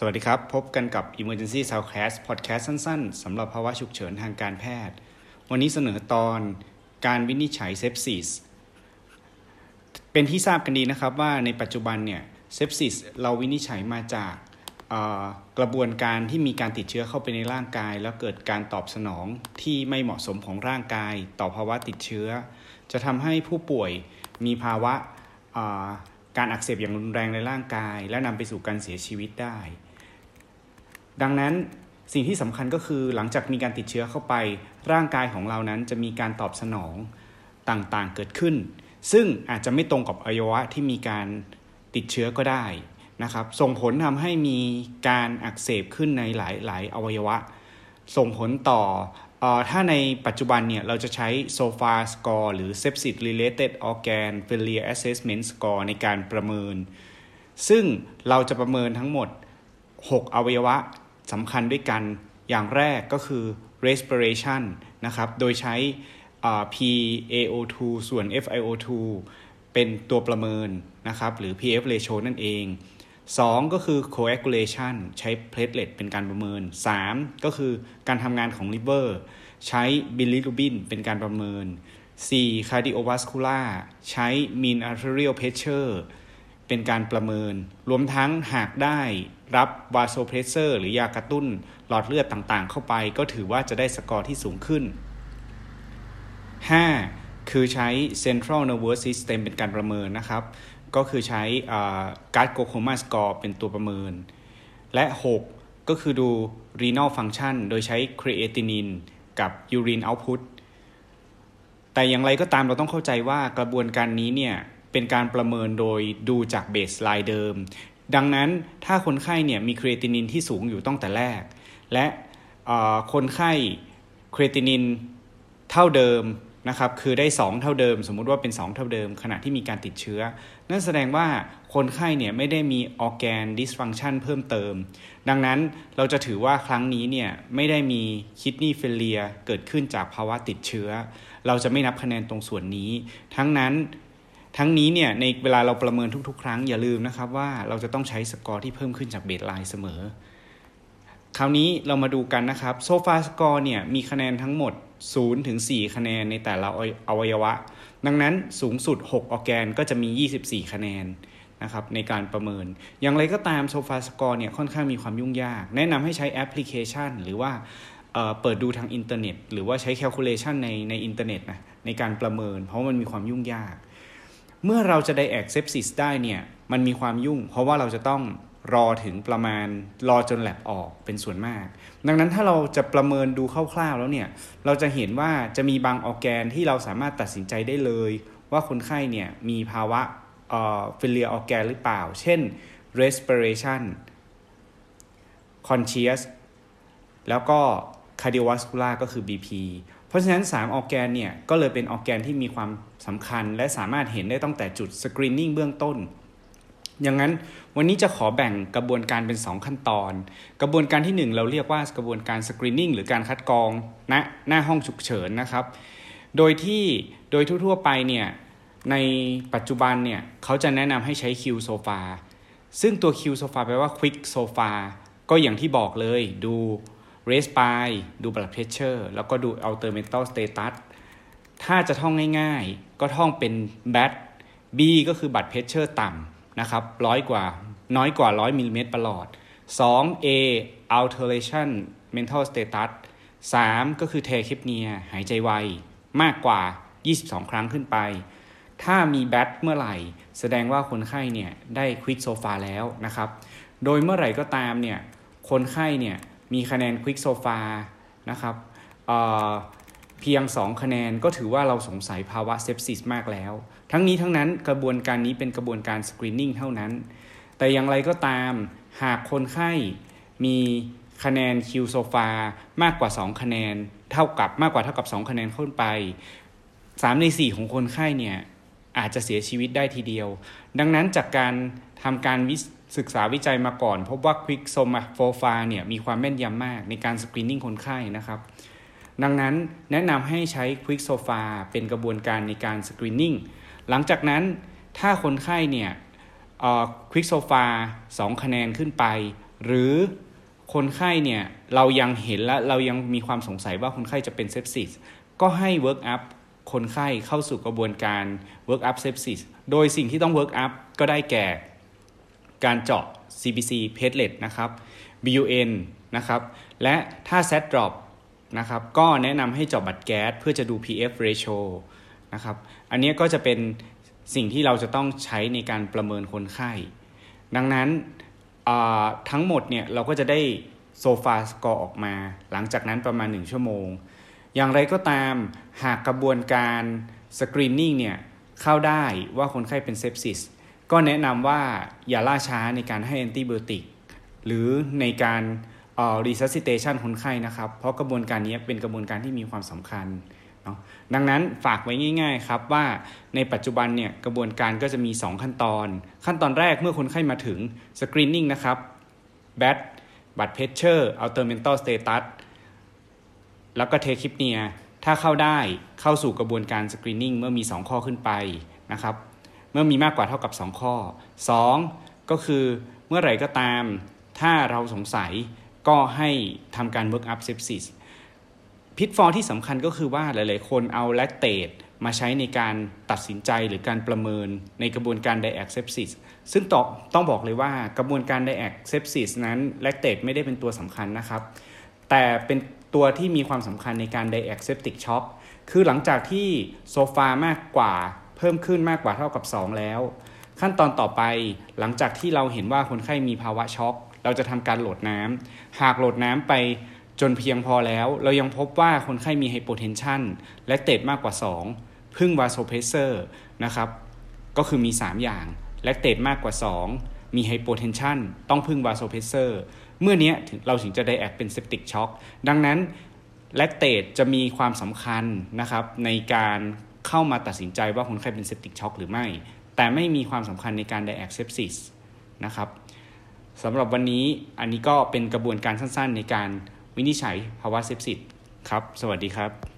สวัสดีครับ พบกันกับ Emergency Soundcast Podcast สั้นๆสำหรับภาวะฉุกเฉินทางการแพทย์ วันนี้เสนอตอนการวินิจฉัย sepsis เป็นที่ทราบกันดีนะครับว่าในปัจจุบันเนี่ย sepsis เราวินิจฉัยมาจากกระบวนการที่มีการติดเชื้อเข้าไปในร่างกาย แล้วเกิดการตอบสนองที่ไม่เหมาะสมของร่างกาย ต่อภาวะติดเชื้อ จะทำให้ผู้ป่วยมีภาวะการอักเสบอย่างรุนแรงในร่างกาย และนำไปสู่การเสียชีวิตได้ ดังนั้นสิ่งที่สำคัญก็คือหลังจากมีการติดเชื้อเข้าไป ร่างกายของเรานั้นจะมีการตอบสนองต่างๆเกิดขึ้น ซึ่งอาจจะไม่ตรงกับอวัยวะที่มีการติดเชื้อก็ได้นะครับ ส่งผลทำให้มีการอักเสบขึ้นในหลายๆ อวัยวะ ส่งผลต่ออถ้าในปัจจุบันเนี่ยเราจะใช้ SOFA score หรือ Sepsis Related Organ Failure Assessment Score ในการประเมิน ซึ่งเราจะประเมินทั้งหมด 6 อวัยวะ สำคัญด้วยกันอย่างแรกก็คือ respiration นะครับโดยใช้ PaO2 ส่วน FiO2 เป็นตัวประเมินนะครับหรือ PF ratio นั่นเอง 2 ก็คือ coagulation ใช้ platelet เป็นการประเมิน 3 ก็คือการทำงานของ liver ใช้ bilirubin เป็นการประเมิน 4. cardiovascular ใช้ mean arterial pressure เป็นการประเมิน รวมทั้งหากได้ รับ vasopressor หรือยากระตุ้นหลอดเลือดต่างๆ เข้าไป ก็ถือว่าจะได้สกอร์ที่สูงขึ้น 5. คือใช้ central nervous system เป็นการประเมินนะครับ ก็คือใช้Glasgow Coma Score เป็นตัวประเมิน และ 6 ก็คือดู renal function โดยใช้ creatinine กับ urine output แต่อย่างไรก็ตามเราต้องเข้าใจว่ากระบวนการนี้เนี่ยเป็นการประเมินโดยดูจาก baseline เดิม ดังนั้นถ้าคนไข้เนี่ยมี creatinine ที่สูงอยู่ตั้งแต่แรก และคนไข้ creatinine เท่าเดิมนะครับคือได้ 2 เท่าเดิม สมมุติว่าเป็น 2 เท่าเดิม ขณะที่มีการติดเชื้อ นั่นแสดงว่าคนไข้เนี่ยไม่ได้มี organ dysfunction เพิ่มเติม ดังนั้นเราจะถือว่าครั้งนี้เนี่ยไม่ได้มี kidney failure เกิดขึ้นจากภาวะติดเชื้อ เราจะไม่นับคะแนนตรงส่วนนี้ ทั้งนั้น ทั้งนี้เนี่ยในเวลาเราประเมินทุก ๆ ครั้งอย่าลืมนะครับว่าเราจะต้องใช้สกอร์ที่เพิ่มขึ้นจาก baseline เสมอ คราวนี้เรามาดูกันนะครับ SOFA score เนี่ยมีคะแนนทั้งหมด0ถึง4คะแนนในแต่ละอวัยวะ ดังนั้นสูงสุด 6 ออแกนก็จะมี 24 คะแนนนะครับในการประเมิน อย่างไรก็ตาม SOFA score เนี่ยค่อนข้างมีความยุ่งยาก แนะนำให้ใช้แอปพลิเคชัน หรือว่าเปิดดูทางอินเทอร์เน็ต หรือว่าใช้ calculation ในในอินเทอร์เน็ตนะในการประเมิน เพราะมันมีความยุ่งยาก เมื่อเราจะ diag sepsis ได้เนี่ยมันมีความยุ่ง เพราะว่าเราจะต้องรอถึงประมาณรอจนแลบออกเป็นส่วนมาก ดังนั้นถ้าเราจะประเมินดูคร่าวๆแล้วเนี่ยเราจะเห็นว่าจะมีบางออแกนที่เราสามารถตัดสินใจได้เลย ว่าคนไข้เนี่ยมีภาวะเอ่อ failure organ หรือเปล่า เช่น respiration conscious แล้วก็ cardiovascular ก็คือ BP เพราะฉะนั้น 3 ออแกนเนี่ยก็เลยเป็นออแกนที่มีความสำคัญ และสามารถเห็นได้ตั้งแต่จุด screening เบื้องต้นอย่างนั้นวันนี้จะขอแบ่งกระบวนการเป็น 2 ขั้นตอน กระบวนการที่ 1 เราเรียกว่ากระบวนการ screening หรือการคัดกรองณหน้าห้องฉุกเฉินนะครับ โดยที่โดยทั่วๆไปเนี่ยในปัจจุบันเนี่ยเขาจะแนะนำให้ใช้ qSOFA ซึ่งตัว qSOFA แปลว่า quick SOFA ก็อย่างที่บอกเลยดู respi ดู blood pressure แล้วก็ดู alter mental status ถ้าจะท่องง่ายๆ ก็ท่องเป็นแบท B ก็คือ blood pressure ต่ำนะครับร้อยกว่าน้อยกว่า 100มิลลิเมตรประหลอด 2. A alteration mental status 3. ก็คือ tachypnea หายใจไว มากกว่า 22 ครั้งขึ้นไป ถ้ามี BAT เมื่อไหร่ แสดงว่าคนไข้เนี่ยได้ quick SOFA แล้วนะครับ โดยเมื่อไหร่ก็ตามเนี่ยคนไข้เนี่ย มีคะแนน quick SOFA นะครับเพียง 2 คะแนนก็ถือว่าเราสงสัยภาวะ sepsis มากแล้ว ทั้งนี้ทั้งนั้นกระบวนการนี้เป็นกระบวนการ screening เท่านั้น แต่อย่างไรก็ตามหากคนไข้มีคะแนน qSOFA มากกว่า 2 คะแนนเท่ากับมากกว่าเท่ากับ 2 คะแนนขึ้นไป 3 ใน 4 ของคนไข้เนี่ยอาจจะเสียชีวิตได้ทีเดียว ดังนั้นจากการทำการวิ ศึกษาวิจัยมาก่อน พบว่า quick SOFA เนี่ยมีความแม่นยำมากในการ screening คนไข้นะครับดังนั้นแนะนำให้ใช้ quick SOFA เป็นกระบวนการในการ screening หลังจากนั้นถ้าคนไข้เนี่ย quick SOFA 2คะแนนขึ้นไป หรือคนไข้เนี่ยเรายังเห็นและเรายังมีความสงสัยว่าคนไข้จะเป็น sepsis ก็ให้ work up คนไข้เข้าสู่กระบวนการ work up sepsis โดยสิ่งที่ต้อง work up ก็ได้แก่ การเจาะ CBC platelet นะครับ BUN นะครับ และถ้า sat drop นะครับ ก็แนะนำให้เจาะ blood gas เพื่อจะดู PF ratio นะครับ อันนี้ก็จะเป็นสิ่งที่เราจะต้องใช้ในการประเมินคนไข้ ดังนั้นทั้งหมดเนี่ยเราก็จะได้ SOFA score ออกมา หลังจากนั้นประมาณ 1 ชั่วโมง อย่างไรก็ตามหากกระบวนการ screening เนี่ยเข้าได้ว่าคนไข้เป็น sepsis ก็แนะนำว่าอย่าล่าช้าในการให้ antibiotic หรือในการ resuscitation คนไข้นะครับ เพราะกระบวนการนี้เป็นกระบวนการที่มีความสำคัญเนาะดังนั้นฝากไว้ง่าย ๆ ครับว่าในปัจจุบันเนี่ยกระบวนการก็จะมี 2 ขั้นตอน ขั้นตอนแรกเมื่อคนไข้มาถึง screening นะครับ BAT blood pressure alter mental status แล้วก็ tachypnea ถ้าเข้าได้เข้าสู่กระบวนการ screening เมื่อมี 2 ข้อขึ้นไปนะครับ เมื่อมีมากกว่าเท่ากับ 2 ข้อ 2 ก็คือเมื่อไหร่ก็ตาม ถ้าเราสงสัยก็ให้ทำการ work up sepsis pitfall ที่สำคัญก็คือว่าหลาย ๆ คนเอา lactate มาใช้ในการตัดสินใจหรือการประเมินในกระบวนการ diac sepsis ซึ่งตต้องบอกเลยว่ากระบวนการ diac sepsis นั้นแลคเตตไม่ได้เป็นตัวสำคัญนะครับ แต่เป็นตัวที่มีความสำคัญในการ diag septic shock คือหลังจากที่ SOFA มากกว่า เพิ่มขึ้นมากกว่าเท่ากับ 2 แล้ว ขั้นตอนต่อไปหลังจากที่เราเห็นว่าคนไข้มีภาวะช็อก เราจะทำการโหลดน้ำหากโหลดน้ำไปจนเพียงพอแล้ว เรายังพบว่าคนไข้มี hypotension lactate มากกว่า 2 พึ่ง vasopressor นะครับก็คือมี 3 อย่าง lactate มากกว่า 2 มี hypotensionต้องพึ่ง vasopressor เมื่อนี้เราถึงจะ diag เป็น septic shock ดังนั้น lactate จะมีความสำคัญนะครับในการ เข้ามาตัดสินใจว่าคนไข้เป็น septic shock หรือไม่ แต่ไม่มีความสำคัญในการ diag sepsis นะครับสำหรับวันนี้อันนี้ก็เป็นกระบวนการสั้นๆ ในการวินิจฉัยภาวะ sepsis ครับ สวัสดีครับ